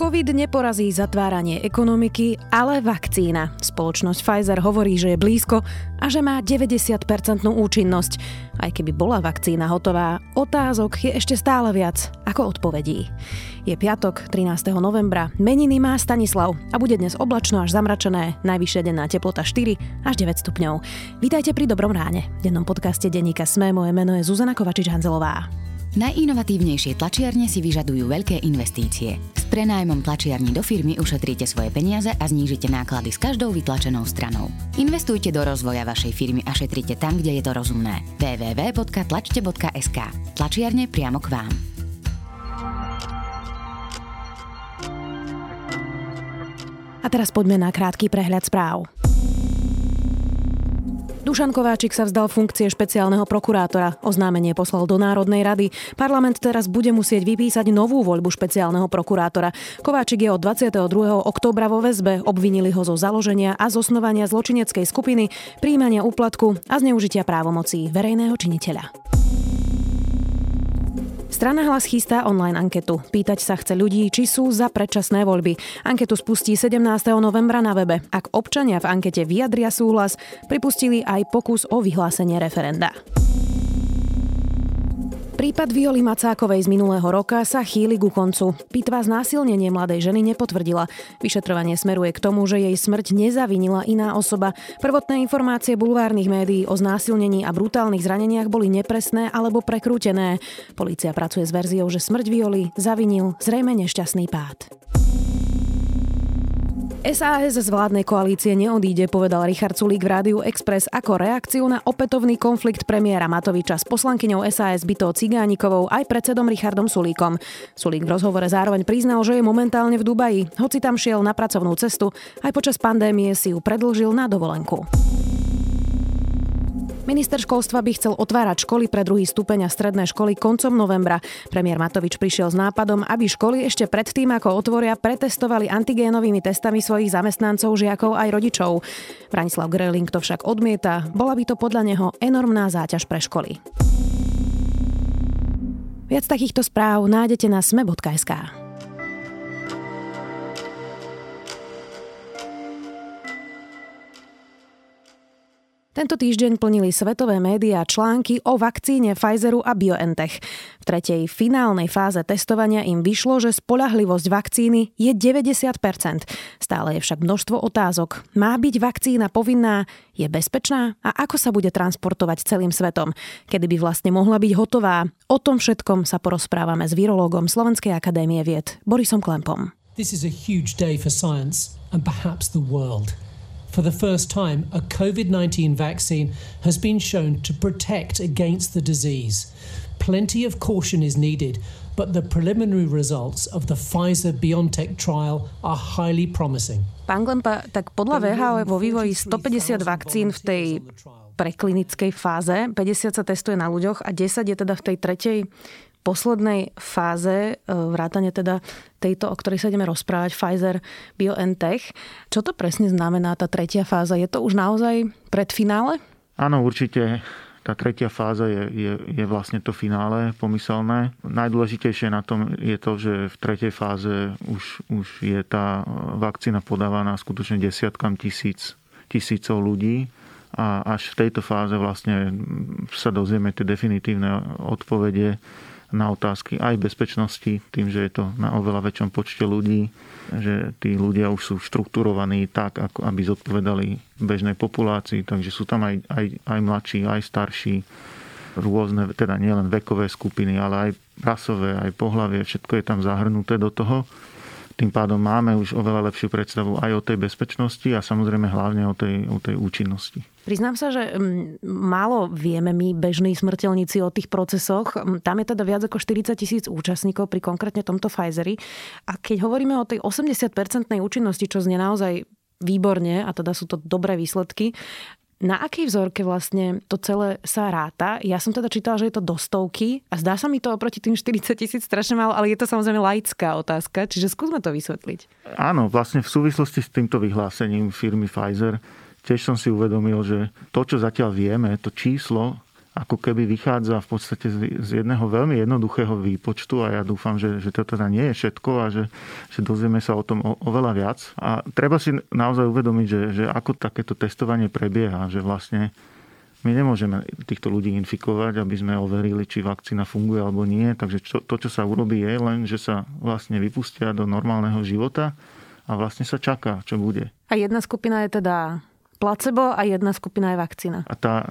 Covid neporazí zatváranie ekonomiky, ale vakcína. Spoločnosť Pfizer hovorí, že je blízko a že má 90% účinnosť. Aj keby bola vakcína hotová, otázok je ešte stále viac ako odpovedí. Je piatok, 13. novembra, meniny má Stanislav a bude dnes oblačno až zamračené, najvyššia denná teplota 4 až 9 stupňov. Vítajte pri Dobrom ráne. V dennom podcaste denníka Sme moje meno je Zuzana Kovačič-Hanzelová. Najinovatívnejšie tlačiarne si vyžadujú veľké investície. S prenájmom tlačiarní do firmy ušetríte svoje peniaze a znížite náklady s každou vytlačenou stranou. Investujte do rozvoja vašej firmy a šetrite tam, kde je to rozumné. www.tlačte.sk Tlačiarne priamo k vám. A teraz poďme na krátky prehľad správ. Dušan Kováčik sa vzdal funkcie špeciálneho prokurátora. Oznámenie poslal do Národnej rady. Parlament teraz bude musieť vypísať novú voľbu špeciálneho prokurátora. Kováčik je od 22. októbra vo väzbe. Obvinili ho zo založenia a zosnovania zločineckej skupiny, príjmania úplatku a zneužitia právomocí verejného činiteľa. Strana hlas chystá online anketu. Pýtať sa chce ľudí, či sú za predčasné voľby. Anketu spustí 17. novembra na webe. Ak občania v ankete vyjadria súhlas, pripustili aj pokus o vyhlásenie referenda. Prípad Violy Macákovej z minulého roka sa chýli ku koncu. Pitva znásilnenie mladej ženy nepotvrdila. Vyšetrovanie smeruje k tomu, že jej smrť nezavinila iná osoba. Prvotné informácie bulvárnych médií o znásilnení a brutálnych zraneniach boli nepresné alebo prekrútené. Polícia pracuje s verziou, že smrť Violy zavinil zrejme nešťastný pád. SAS z vládnej koalície neodíde, povedal Richard Sulík v Rádiu Express ako reakciu na opätovný konflikt premiéra Matoviča s poslankyňou SAS Bytou Cigánikovou aj predsedom Richardom Sulíkom. Sulík v rozhovore zároveň priznal, že je momentálne v Dubaji, hoci tam šiel na pracovnú cestu, aj počas pandémie si ju predlžil na dovolenku. Minister školstva by chcel otvárať školy pre druhý stupeň a stredné školy koncom novembra. Premiér Matovič prišiel s nápadom, aby školy ešte predtým, ako otvoria, pretestovali antigénovými testami svojich zamestnancov, žiakov aj rodičov. Branislav Greling to však odmieta. Bola by to podľa neho enormná záťaž pre školy. Viac takýchto správ nájdete na sme.sk. Tento týždeň plnili svetové médiá články o vakcíne Pfizeru a BioNTech. V tretej finálnej fáze testovania im vyšlo, že spolahlivosť vakcíny je 90%. Stále je však množstvo otázok. Má byť vakcína povinná? Je bezpečná? A ako sa bude transportovať celým svetom? Kedy by vlastne mohla byť hotová? O tom všetkom sa porozprávame s virológom Slovenskej akadémie vied Borisom Klempom. This is a huge day for science and perhaps the world. For the first time, a COVID 19 vaccine has been shown to protect against the disease. Plenty of caution is needed, but the preliminary results of the Pfizer BioNTech trial are highly promising. Pán Glempa, tak podľa VHO je vo vývoji 150 vakcín v tej preklinickej fáze, 50 sa testuje na ľuďoch a 10 je teda v tej tretej poslednej fáze, e, vrátane teda tejto, o ktorej sa ideme rozprávať, Pfizer BioNTech. Čo to presne znamená tá tretia fáza? Je to už naozaj predfinále? Áno, určite. Tá tretia fáza je, je, je vlastne to finále pomyselné. Najdôležitejšie na tom je to, že v tretej fáze už, už je tá vakcína podávaná skutočne desiatkam tisíc, tisícov ľudí a až v tejto fáze vlastne sa dozvieme tie definitívne odpovede na otázky aj bezpečnosti, tým, že je to na oveľa väčšom počte ľudí, že tí ľudia už sú štrukturovaní tak, ako aby zodpovedali bežnej populácii, takže sú tam aj, aj, aj mladší, aj starší, rôzne, teda nielen vekové skupiny, ale aj rasové, aj pohlavie, všetko je tam zahrnuté do toho. Tým pádom máme už oveľa lepšiu predstavu aj o tej bezpečnosti a samozrejme hlavne o tej, o tej účinnosti. Priznám sa, že mm, málo vieme my, bežní smrteľníci, o tých procesoch. Mm, tam je teda viac ako 40 tisíc účastníkov pri konkrétne tomto Pfizeri. A keď hovoríme o tej 80-percentnej účinnosti, čo znie naozaj výborne, a teda sú to dobré výsledky, na akej vzorke vlastne to celé sa ráta? Ja som teda čítala, že je to do stovky a zdá sa mi to oproti tým 40 tisíc strašne málo, ale je to samozrejme laická otázka, čiže skúsme to vysvetliť. Áno, vlastne v súvislosti s týmto vyhlásením firmy Pfizer tiež som si uvedomil, že to, čo zatiaľ vieme, to číslo, ako keby vychádza v podstate z jedného veľmi jednoduchého výpočtu a ja dúfam, že, že to teda nie je všetko a že, že dozvieme sa o tom o, oveľa viac. A treba si naozaj uvedomiť, že, že ako takéto testovanie prebieha, že vlastne my nemôžeme týchto ľudí infikovať, aby sme overili, či vakcína funguje alebo nie. Takže čo, to, čo sa urobí, je len, že sa vlastne vypustia do normálneho života a vlastne sa čaká, čo bude. A jedna skupina je teda placebo a jedna skupina je vakcína. A tá,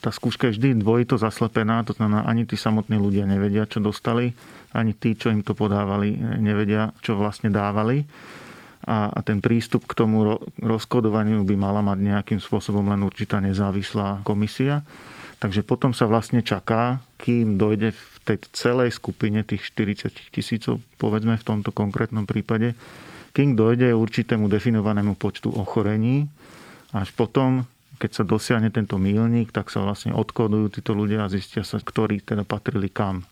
tá skúška je vždy dvojito zaslepená, to znamená, ani tí samotní ľudia nevedia, čo dostali, ani tí, čo im to podávali, nevedia, čo vlastne dávali. A, a ten prístup k tomu ro, rozkodovaniu by mala mať nejakým spôsobom len určitá nezávislá komisia. Takže potom sa vlastne čaká, kým dojde v tej celej skupine tých 40 tisícov, povedzme v tomto konkrétnom prípade, kým dojde určitému definovanému počtu ochorení, až potom, keď sa dosiahne tento mílnik, tak sa vlastne odkodujú títo ľudia a zistia sa, ktorí teda patrili kam.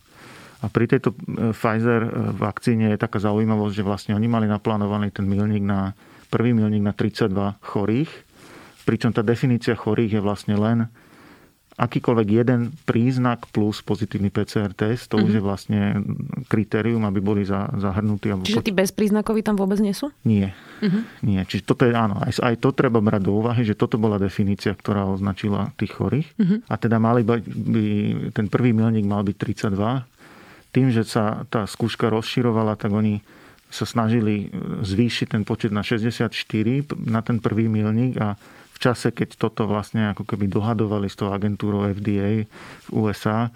A pri tejto e, Pfizer e, vakcíne je taká zaujímavosť, že vlastne oni mali naplánovaný ten milník na prvý milník na 32 chorých, pričom tá definícia chorých je vlastne len akýkoľvek jeden príznak plus pozitívny PCR test, to mm-hmm. už je mhm. vlastne kritérium, aby boli zahrnutí. Čiže tí bezpríznakoví tam vôbec nie sú? Nie. Mm-hmm. Nie. Čiže toto je, áno, aj, aj to treba brať do úvahy, že toto bola definícia, ktorá označila tých chorých. Mm-hmm. A teda mali by, by, ten prvý milník mal byť 32. Tým, že sa tá skúška rozširovala, tak oni sa snažili zvýšiť ten počet na 64 na ten prvý milník a čase, keď toto vlastne ako keby dohadovali s tou agentúrou FDA v USA,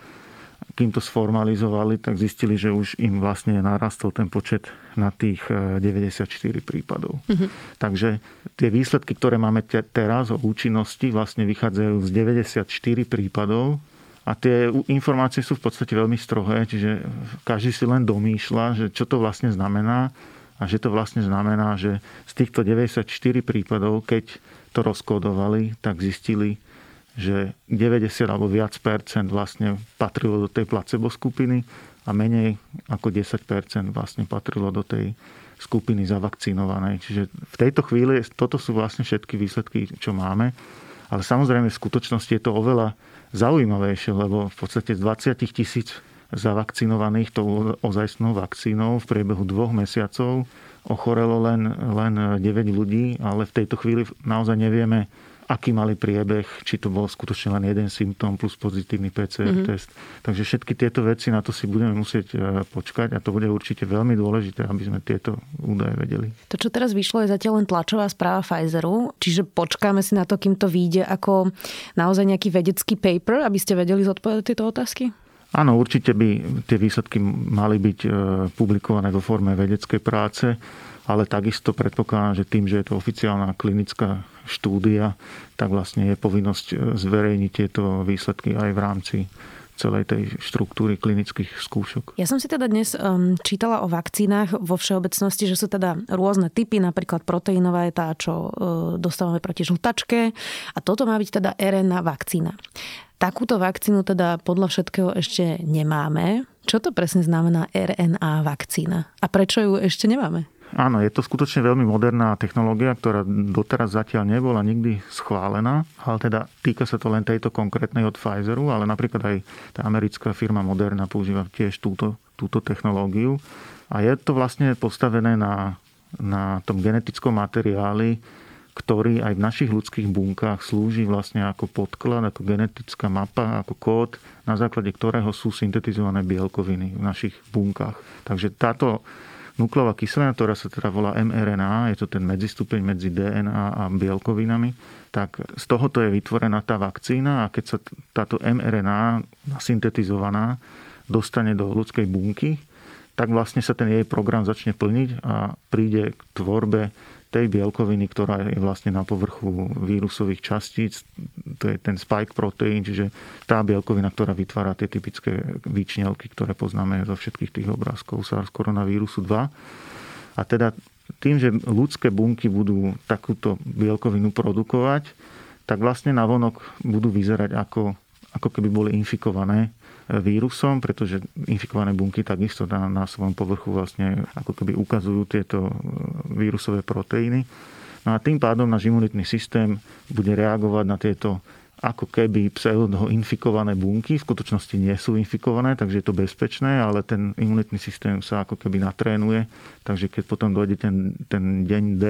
kým to sformalizovali, tak zistili, že už im vlastne narastol ten počet na tých 94 e, prípadov. Mm-hmm. Takže tie výsledky, ktoré máme te- teraz o účinnosti, vlastne vychádzajú z 94 prípadov a tie informácie sú v podstate veľmi strohé, čiže každý si len domýšľa, že čo to vlastne znamená a že to vlastne znamená, že z týchto 94 prípadov, keď to rozkódovali, tak zistili, že 90 alebo viac percent vlastne patrilo do tej placebo skupiny a menej ako 10% vlastne patrilo do tej skupiny zavakcinovanej. Čiže v tejto chvíli toto sú vlastne všetky výsledky, čo máme. Ale samozrejme v skutočnosti je to oveľa zaujímavejšie, lebo v podstate z 20 tisíc zavakcinovaných tou ozajstnou vakcínou v priebehu dvoch mesiacov ochorelo len, len 9 ľudí, ale v tejto chvíli naozaj nevieme, aký mali priebeh, či to bol skutočne len jeden symptóm plus pozitívny PCR mm-hmm. test. Takže všetky tieto veci na to si budeme musieť e, počkať a to bude určite veľmi dôležité, aby sme tieto údaje vedeli. To, čo teraz vyšlo, je zatiaľ len tlačová správa Pfizeru, čiže počkáme si na to, kým to vyjde ako naozaj nejaký vedecký paper, aby ste vedeli zodpovedať tieto otázky? Áno, určite by tie výsledky mali byť e, publikované vo forme vedeckej práce, ale takisto predpokladám, že tým, že je to oficiálna klinická štúdia, tak vlastne je povinnosť e, zverejniť tieto výsledky aj v rámci celej tej štruktúry klinických skúšok. Ja som si teda dnes um, čítala o vakcínach vo všeobecnosti, že sú teda rôzne typy, napríklad proteínová je tá, čo uh, dostávame proti žltačke a toto má byť teda RNA vakcína. Takúto vakcínu teda podľa všetkého ešte nemáme. Čo to presne znamená RNA vakcína? A prečo ju ešte nemáme? Áno, je to skutočne veľmi moderná technológia, ktorá doteraz zatiaľ nebola nikdy schválená, ale teda týka sa to len tejto konkrétnej od Pfizeru, ale napríklad aj tá americká firma Moderna používa tiež túto, túto technológiu. A je to vlastne postavené na, na tom genetickom materiáli, ktorý aj v našich ľudských bunkách slúži vlastne ako podklad, ako genetická mapa, ako kód, na základe ktorého sú syntetizované bielkoviny v našich bunkách. Takže táto nukleová kyselina, ktorá sa teda volá mRNA, je to ten medzistupeň medzi DNA a bielkovinami, tak z tohoto je vytvorená tá vakcína a keď sa táto mRNA syntetizovaná dostane do ľudskej bunky, tak vlastne sa ten jej program začne plniť a príde k tvorbe tej bielkoviny, ktorá je vlastne na povrchu vírusových častíc, to je ten spike proteín, čiže tá bielkovina, ktorá vytvára tie typické výčnelky, ktoré poznáme zo všetkých tých obrázkov SARS koronavírusu 2. A teda tým, že ľudské bunky budú takúto bielkovinu produkovať, tak vlastne navonok budú vyzerať ako, ako keby boli infikované vírusom, pretože infikované bunky takisto na, na svojom povrchu vlastne ako keby ukazujú tieto e, vírusové proteíny. No a tým pádom náš imunitný systém bude reagovať na tieto ako keby pseudo-infikované bunky. V skutočnosti nie sú infikované, takže je to bezpečné, ale ten imunitný systém sa ako keby natrénuje. Takže keď potom dojde ten, ten deň D,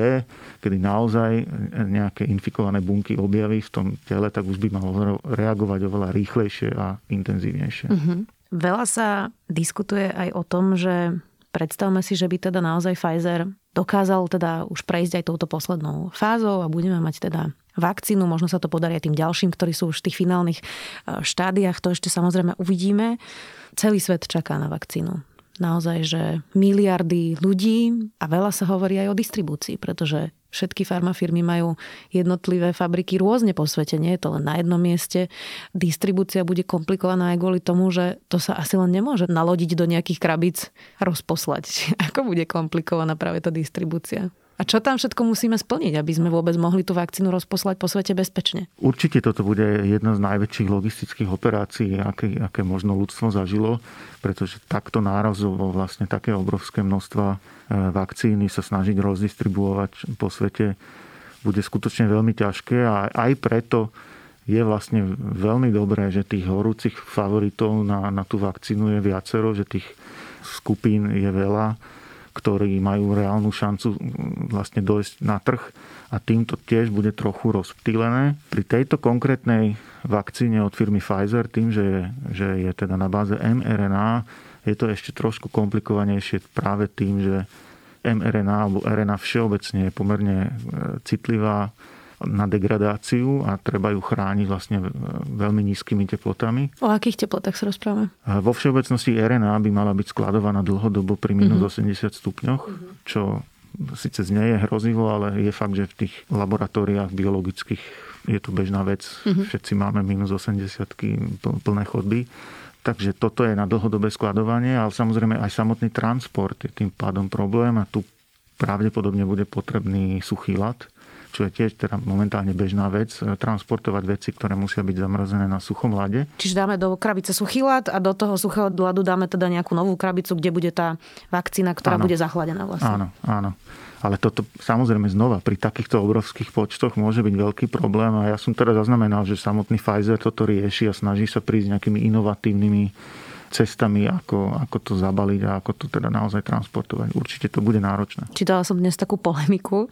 kedy naozaj nejaké infikované bunky objaví v tom tele, tak už by malo reagovať oveľa rýchlejšie a intenzívnejšie. Mm-hmm. Veľa sa diskutuje aj o tom, že predstavme si, že by teda naozaj Pfizer dokázal teda už prejsť aj touto poslednou fázou a budeme mať teda vakcínu, možno sa to podarí aj tým ďalším, ktorí sú už v tých finálnych e, štádiách, to ešte samozrejme uvidíme. Celý svet čaká na vakcínu naozaj, že miliardy ľudí a veľa sa hovorí aj o distribúcii, pretože všetky farmafirmy majú jednotlivé fabriky rôzne po svete, nie je to len na jednom mieste. Distribúcia bude komplikovaná aj kvôli tomu, že to sa asi len nemôže nalodiť do nejakých krabíc a rozposlať. Ako bude komplikovaná práve tá distribúcia? A čo tam všetko musíme splniť, aby sme vôbec mohli tú vakcínu rozposlať po svete bezpečne? Určite toto bude jedna z najväčších logistických operácií, aké, aké možno ľudstvo zažilo, pretože takto nárazovo vlastne také obrovské množstva e, vakcíny sa snažiť rozdistribuovať po svete bude skutočne veľmi ťažké a aj preto je vlastne veľmi dobré, že tých horúcich favoritov na, na tú vakcínu je viacero, že tých skupín je veľa ktorí majú reálnu šancu vlastne dojsť na trh a týmto tiež bude trochu rozptýlené. Pri tejto konkrétnej vakcíne od firmy Pfizer, tým, že je, že je teda na báze mRNA, je to ešte trošku komplikovanejšie práve tým, že mRNA alebo RNA všeobecne je pomerne e, citlivá na degradáciu a treba ju chrániť vlastne veľmi nízkymi teplotami. O akých teplotách sa rozprávame? Vo všeobecnosti RNA by mala byť skladovaná dlhodobo pri minus mm-hmm. 80 stupňoch, mm-hmm. čo síce znie je hrozivo, ale je fakt, že v tých laboratóriách biologických je to bežná vec. Mm-hmm. Všetci máme minus 80 plné chodby. Takže toto je na dlhodobé skladovanie, ale samozrejme aj samotný transport je tým pádom problém a tu pravdepodobne bude potrebný suchý lat čo je tiež teda momentálne bežná vec, e, transportovať veci, ktoré musia byť zamrazené na suchom lade. Čiže dáme do krabice suchý lad a do toho suchého ľadu dáme teda nejakú novú krabicu, kde bude tá vakcína, ktorá áno. bude zachladená vlastne. Áno, áno. Ale toto samozrejme znova pri takýchto obrovských počtoch môže byť veľký problém a ja som teda zaznamenal, že samotný Pfizer toto rieši a snaží sa prísť nejakými inovatívnymi cestami, ako, ako to zabaliť a ako to teda naozaj transportovať. Určite to bude náročné. Čítala som dnes takú polemiku,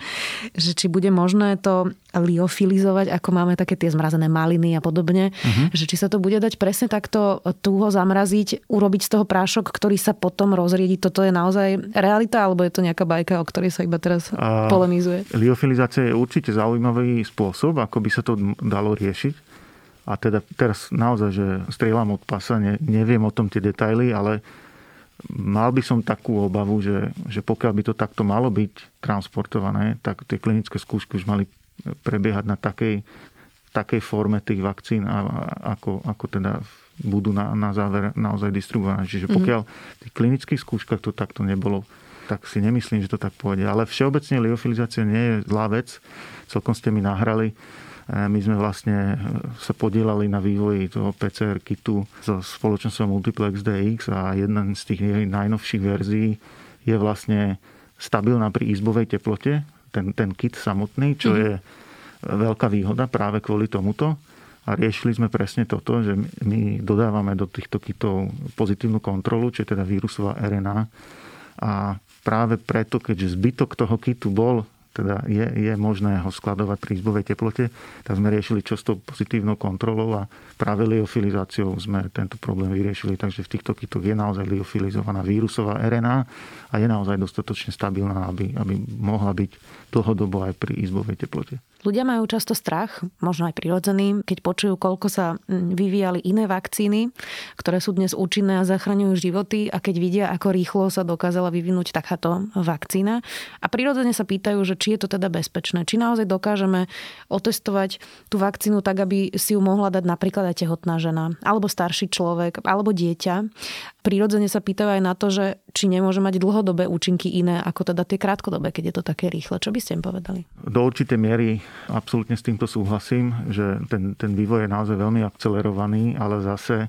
že či bude možné to liofilizovať, ako máme také tie zmrazené maliny a podobne, uh-huh. že či sa to bude dať presne takto túho zamraziť, urobiť z toho prášok, ktorý sa potom rozriedi. Toto je naozaj realita, alebo je to nejaká bajka, o ktorej sa iba teraz a polemizuje? Liofilizácia je určite zaujímavý spôsob, ako by sa to dalo riešiť. A teda teraz naozaj, že strieľam od pasa, ne, neviem o tom tie detaily, ale mal by som takú obavu, že, že pokiaľ by to takto malo byť transportované, tak tie klinické skúšky už mali prebiehať na takej, takej forme tých vakcín, ako, ako teda budú na, na záver naozaj distribuované. Čiže mhm. pokiaľ v tých klinických skúškach to takto nebolo, tak si nemyslím, že to tak pôjde. Ale všeobecne liofilizácia nie je zlá vec. Celkom ste mi nahrali my sme vlastne sa podielali na vývoji toho PCR kitu so spoločnosťou Multiplex DX a jedna z tých najnovších verzií je vlastne stabilná pri izbovej teplote, ten, ten kit samotný, čo mm-hmm. je veľká výhoda práve kvôli tomuto. A riešili sme presne toto, že my dodávame do týchto kitov pozitívnu kontrolu, čo je teda vírusová RNA. A práve preto, keďže zbytok toho kitu bol teda je, je možné ho skladovať pri izbovej teplote, tak sme riešili čo s tou pozitívnou kontrolou a práve liofilizáciou sme tento problém vyriešili. Takže v týchto kytoch je naozaj liofilizovaná vírusová RNA a je naozaj dostatočne stabilná, aby, aby mohla byť dlhodobo aj pri izbovej teplote. Ľudia majú často strach, možno aj prirodzený, keď počujú, koľko sa mm, vyvíjali iné vakcíny, ktoré sú dnes účinné a zachraňujú životy a keď vidia, ako rýchlo sa dokázala vyvinúť takáto vakcína. A prirodzene sa pýtajú, že či je to teda bezpečné, či naozaj dokážeme otestovať tú vakcínu tak, aby si ju mohla dať napríklad aj tehotná žena, alebo starší človek, alebo dieťa. Prirodzene sa pýtajú aj na to, že či nemôže mať dlhodobé účinky iné ako teda tie krátkodobé, keď je to také rýchle. Čo by ste im povedali? Do určitej miery absolútne s týmto súhlasím, že ten, ten vývoj je naozaj veľmi akcelerovaný, ale zase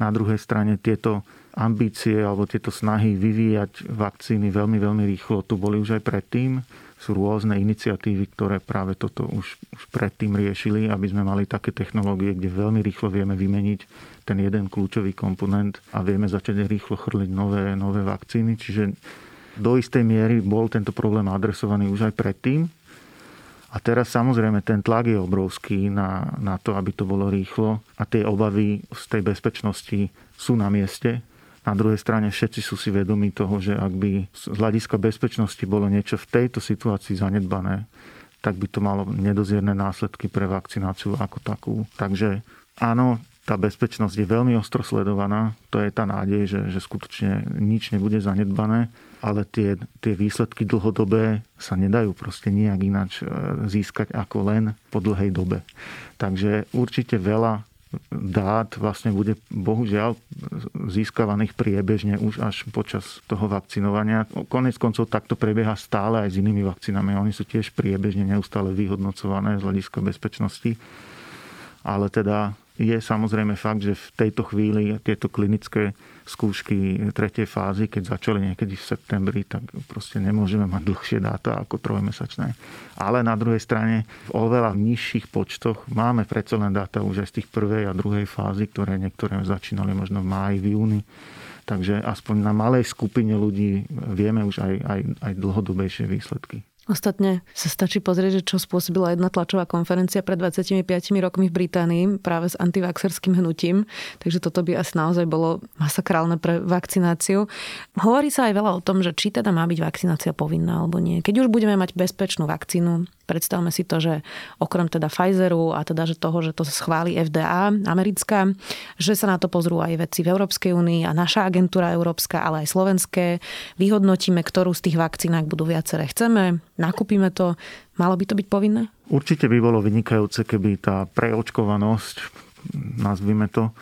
na druhej strane tieto ambície alebo tieto snahy vyvíjať vakcíny veľmi, veľmi rýchlo tu boli už aj predtým. Sú rôzne iniciatívy, ktoré práve toto už, už predtým riešili, aby sme mali také technológie, kde veľmi rýchlo vieme vymeniť ten jeden kľúčový komponent a vieme začať rýchlo chrliť nové, nové vakcíny. Čiže do istej miery bol tento problém adresovaný už aj predtým. A teraz samozrejme ten tlak je obrovský na, na to, aby to bolo rýchlo a tie obavy z tej bezpečnosti sú na mieste. Na druhej strane všetci sú si vedomí toho, že ak by z hľadiska bezpečnosti bolo niečo v tejto situácii zanedbané, tak by to malo nedozierne následky pre vakcináciu ako takú. Takže áno, tá bezpečnosť je veľmi ostro sledovaná. To je tá nádej, že, že skutočne nič nebude zanedbané, ale tie, tie výsledky dlhodobé sa nedajú proste nejak ináč e, získať ako len po dlhej dobe. Takže určite veľa dát vlastne bude bohužiaľ získavaných priebežne už až počas toho vakcinovania. Konec koncov takto prebieha stále aj s inými vakcínami. Oni sú tiež priebežne neustále vyhodnocované z hľadiska bezpečnosti. Ale teda je samozrejme fakt, že v tejto chvíli tieto klinické skúšky tretej fázy, keď začali niekedy v septembri, tak proste nemôžeme mať dlhšie dáta ako trojmesačné. Ale na druhej strane v oveľa nižších počtoch máme predsa len dáta už aj z tých prvej a druhej fázy, ktoré niektoré začínali možno v máji, v júni. Takže aspoň na malej skupine ľudí vieme už aj, aj, aj dlhodobejšie výsledky. Ostatne sa stačí pozrieť, že čo spôsobila jedna tlačová konferencia pred 25 rokmi v Británii práve s antivaxerským hnutím. Takže toto by asi naozaj bolo masakrálne pre vakcináciu. Hovorí sa aj veľa o tom, že či teda má byť vakcinácia povinná alebo nie. Keď už budeme mať bezpečnú vakcínu, predstavme si to, že okrem teda Pfizeru a teda že toho, že to schváli FDA americká, že sa na to pozrú aj veci v Európskej únii a naša agentúra európska, ale aj slovenské. Vyhodnotíme, ktorú z tých vakcínach budú viaceré chceme, nakúpime to. Malo by to byť povinné? Určite by bolo vynikajúce, keby tá preočkovanosť, nazvime to,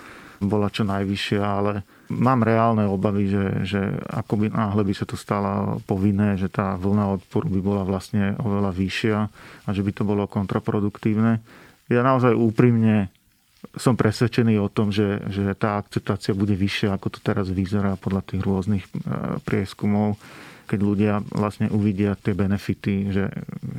bola čo najvyššia, ale mám reálne obavy, že, že ako by náhle by sa to stalo povinné, že tá vlna odporu by bola vlastne oveľa vyššia a že by to bolo kontraproduktívne. Ja naozaj úprimne som presvedčený o tom, že, že tá akceptácia bude vyššia, ako to teraz vyzerá podľa tých rôznych e, prieskumov keď ľudia vlastne uvidia tie benefity, že,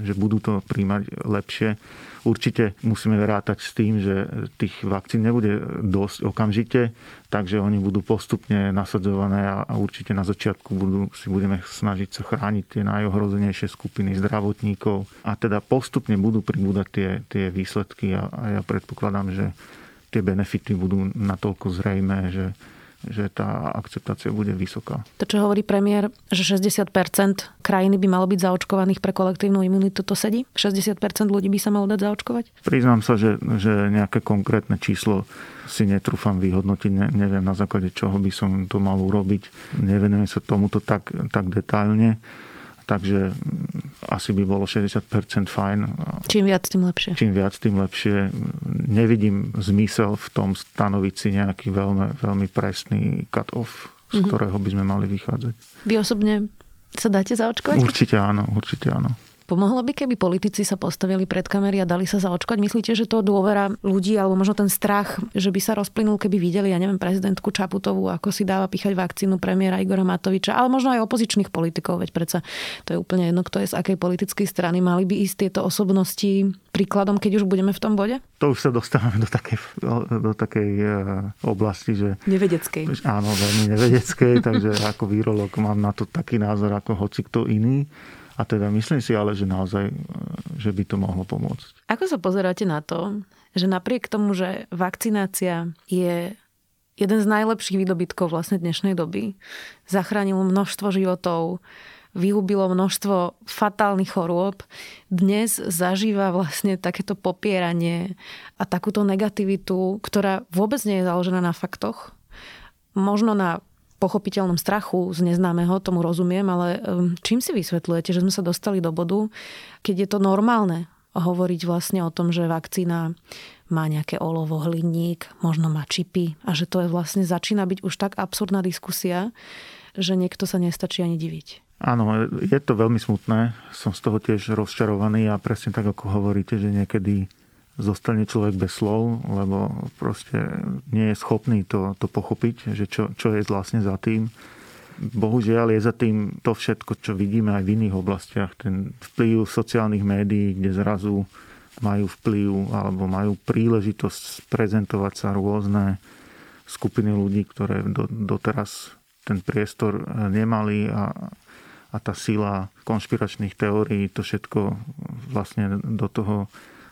že budú to príjmať lepšie. Určite musíme rátať s tým, že tých vakcín nebude dosť okamžite, takže oni budú postupne nasadzované a, určite na začiatku budú, si budeme snažiť sa chrániť tie najohrozenejšie skupiny zdravotníkov a teda postupne budú pribúdať tie, tie výsledky a, a ja predpokladám, že tie benefity budú natoľko zrejmé, že, že tá akceptácia bude vysoká. To, čo hovorí premiér, že 60% krajiny by malo byť zaočkovaných pre kolektívnu imunitu, to sedí? 60% ľudí by sa malo dať zaočkovať? Priznám sa, že, že nejaké konkrétne číslo si netrúfam vyhodnotiť, ne, neviem na základe čoho by som to mal urobiť. Nevenujem sa tomuto tak, tak detailne takže asi by bolo 60% fajn. Čím viac, tým lepšie. Čím viac, tým lepšie. Nevidím zmysel v tom stanoviť si nejaký veľmi, veľmi presný cut-off, z mm-hmm. ktorého by sme mali vychádzať. Vy osobne sa dáte zaočkovať? Určite áno, určite áno. Pomohlo by, keby politici sa postavili pred kamery a dali sa zaočkovať? Myslíte, že to dôvera ľudí, alebo možno ten strach, že by sa rozplynul, keby videli, ja neviem, prezidentku Čaputovú, ako si dáva píchať vakcínu premiéra Igora Matoviča, ale možno aj opozičných politikov, veď predsa to je úplne jedno, kto je z akej politickej strany. Mali by ísť tieto osobnosti príkladom, keď už budeme v tom bode? To už sa dostávame do takej, do takej e, oblasti, že... Nevedeckej. Áno, veľmi nevedeckej, takže ako výrolok mám na to taký názor ako hoci kto iný. A teda myslím si ale, že naozaj, e, že by to mohlo pomôcť. Ako sa pozeráte na to, že napriek tomu, že vakcinácia je jeden z najlepších výdobytkov vlastne dnešnej doby, zachránil množstvo životov, vyhubilo množstvo fatálnych chorôb, dnes zažíva vlastne takéto popieranie a takúto negativitu, ktorá vôbec nie je založená na faktoch, možno na pochopiteľnom strachu z neznámeho, tomu rozumiem, ale um, čím si vysvetľujete, že sme sa dostali do bodu, keď je to normálne hovoriť vlastne o tom, že vakcína má nejaké olovo, hliník, možno má čipy a že to je vlastne začína byť už tak absurdná diskusia, že niekto sa nestačí ani diviť. Áno, je to veľmi smutné. Som z toho tiež rozčarovaný a presne tak, ako hovoríte, že niekedy zostane človek bez slov, lebo proste nie je schopný to, to pochopiť, že čo, čo je vlastne za tým. bohužiaľ je za tým to všetko, čo vidíme aj v iných oblastiach. Ten vplyv sociálnych médií, kde zrazu majú vplyv alebo majú príležitosť prezentovať sa rôzne skupiny ľudí, ktoré do, doteraz ten priestor nemali a, a tá sila konšpiračných teórií, to všetko vlastne do toho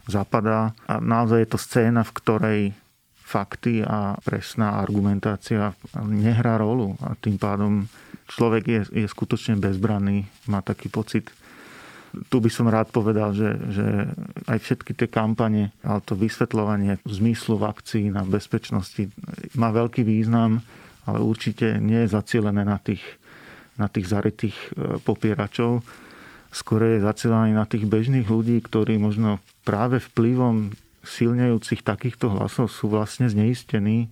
zapadá. A naozaj je to scéna, v ktorej fakty a presná argumentácia nehrá rolu a tým pádom človek je, je skutočne bezbranný, má taký pocit. Tu by som rád povedal, že, že aj všetky tie kampane, ale to vysvetľovanie zmyslu vakcín a bezpečnosti má veľký význam, ale určite nie je zacielené na tých, na tých zarytých e, popieračov. Skôr je zacielený na tých bežných ľudí, ktorí možno práve vplyvom silnejúcich takýchto hlasov sú vlastne zneistení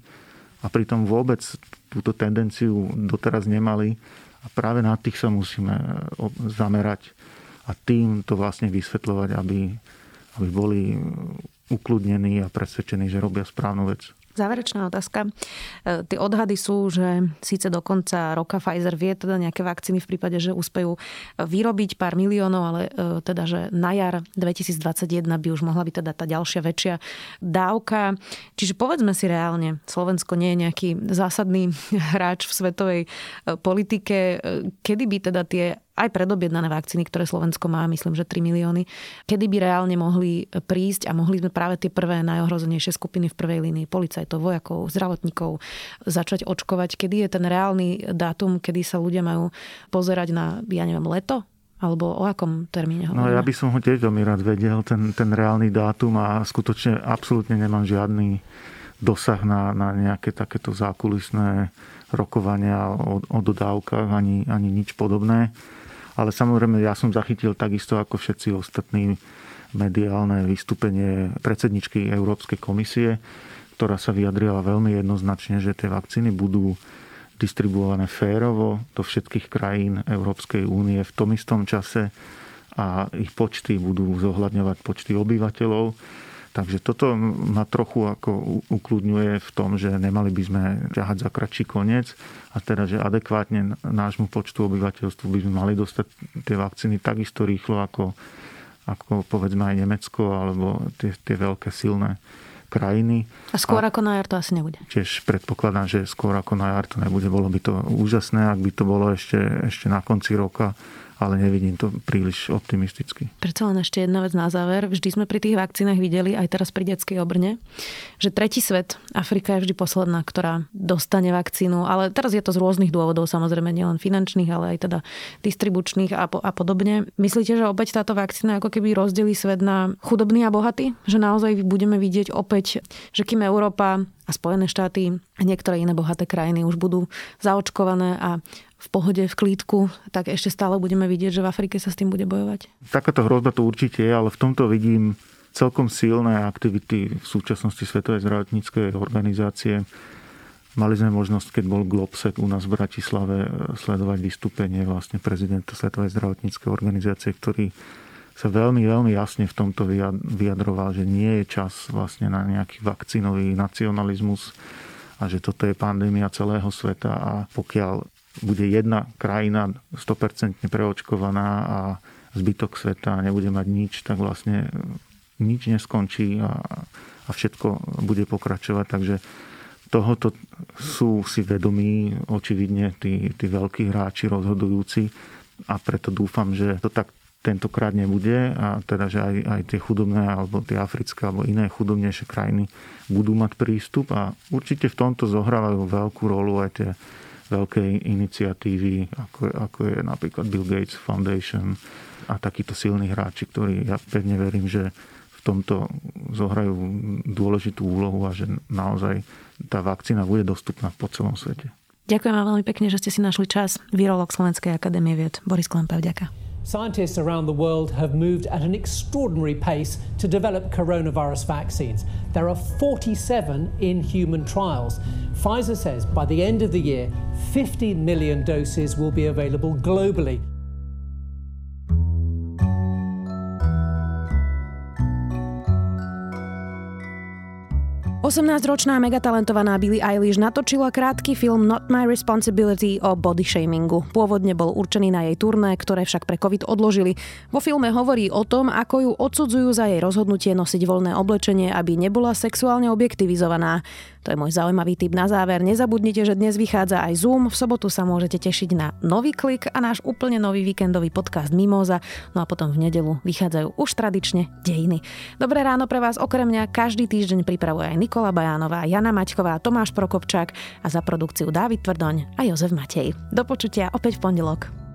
a pritom vôbec túto tendenciu doteraz nemali a práve na tých sa musíme e, zamerať a tým to vlastne vysvetľovať, aby, aby boli ukludnení a presvedčení, že robia správnu vec. Záverečná otázka. E, tie odhady sú, že síce do konca roka Pfizer vie teda nejaké vakcíny v prípade, že úspejú vyrobiť pár miliónov, ale e, teda, že na jar 2021 by už mohla byť teda tá ďalšia väčšia dávka. Čiže povedzme si reálne, Slovensko nie je nejaký zásadný hráč v svetovej e, politike. Kedy by teda tie aj predobjednané vakcíny, ktoré Slovensko má, myslím, že 3 milióny, kedy by reálne mohli prísť a mohli sme práve tie prvé najohrozenejšie skupiny v prvej línii, policajtov, vojakov, zdravotníkov, začať očkovať, kedy je ten reálny dátum, kedy sa ľudia majú pozerať na, ja neviem, leto? Alebo o akom termíne hovoríme? No ja by som ho tiež veľmi rád vedel, ten, ten reálny dátum a skutočne absolútne nemám žiadny dosah na, na nejaké takéto zákulisné rokovania o, o dodávkach ani, ani nič podobné. Ale samozrejme, ja som zachytil takisto ako všetci ostatní mediálne vystúpenie predsedničky Európskej komisie, ktorá sa vyjadrila veľmi jednoznačne, že tie vakcíny budú distribuované férovo do všetkých krajín Európskej únie v tom istom čase a ich počty budú zohľadňovať počty obyvateľov Takže toto ma trochu ako ukludňuje v tom, že nemali by sme ťahať za kratší koniec a teda, že adekvátne nášmu počtu obyvateľstvu by sme mali dostať tie vakcíny takisto rýchlo ako, ako povedzme aj Nemecko alebo tie, tie veľké silné krajiny. A skôr a ako na jar to asi nebude. Tiež predpokladám, že skôr ako na jar to nebude. Bolo by to úžasné, ak by to bolo ešte, ešte na konci roka ale nevidím to príliš optimisticky. Prečo len ešte jedna vec na záver. Vždy sme pri tých vakcínach videli, aj teraz pri detskej obrne, že tretí svet, Afrika je vždy posledná, ktorá dostane vakcínu, ale teraz je to z rôznych dôvodov, samozrejme nielen finančných, ale aj teda distribučných a, po, a podobne. Myslíte, že opäť táto vakcína ako keby rozdelí svet na chudobný a bohatý? Že naozaj budeme vidieť opäť, že kým Európa a Spojené štáty a niektoré iné bohaté krajiny už budú zaočkované a v pohode, v klídku, tak ešte stále budeme vidieť, že v Afrike sa s tým bude bojovať? Takáto hrozba to určite je, ale v tomto vidím celkom silné aktivity v súčasnosti Svetovej zdravotníckej organizácie. Mali sme možnosť, keď bol Globsec u nás v Bratislave, sledovať vystúpenie vlastne prezidenta Svetovej zdravotníckej organizácie, ktorý sa veľmi, veľmi jasne v tomto vyjadroval, že nie je čas vlastne na nejaký vakcinový nacionalizmus a že toto je pandémia celého sveta a pokiaľ bude jedna krajina 100% preočkovaná a zbytok sveta nebude mať nič, tak vlastne nič neskončí a, a všetko bude pokračovať. Takže tohoto sú si vedomí očividne tí, tí veľkí hráči rozhodujúci a preto dúfam, že to tak tentokrát nebude a teda, že aj, aj tie chudobné alebo tie africké alebo iné chudobnejšie krajiny budú mať prístup a určite v tomto zohrávajú veľkú rolu aj tie veľké iniciatívy, ako, ako je napríklad Bill Gates Foundation a takíto silní hráči, ktorí ja pevne verím, že v tomto zohrajú dôležitú úlohu a že naozaj tá vakcína bude dostupná po celom svete. Ďakujem vám veľmi pekne, že ste si našli čas. Virolog Slovenskej akadémie vied Boris Klempev, ďakujem. Scientists around the world have moved at an extraordinary pace to develop coronavirus vaccines. There are 47 in human trials. Pfizer says by the end of the year, 50 million doses will be available globally. 18-ročná megatalentovaná Billie Eilish natočila krátky film Not My Responsibility o body shamingu. Pôvodne bol určený na jej turné, ktoré však pre COVID odložili. Vo filme hovorí o tom, ako ju odsudzujú za jej rozhodnutie nosiť voľné oblečenie, aby nebola sexuálne objektivizovaná. To je môj zaujímavý tip na záver. Nezabudnite, že dnes vychádza aj Zoom. V sobotu sa môžete tešiť na nový klik a náš úplne nový víkendový podcast Mimoza. No a potom v nedelu vychádzajú už tradične dejiny. Dobré ráno pre vás okrem mňa každý týždeň pripravuje aj Nikola Bajánová, Jana Maťková, Tomáš Prokopčák a za produkciu Dávid Tvrdoň a Jozef Matej. Do počutia opäť v pondelok.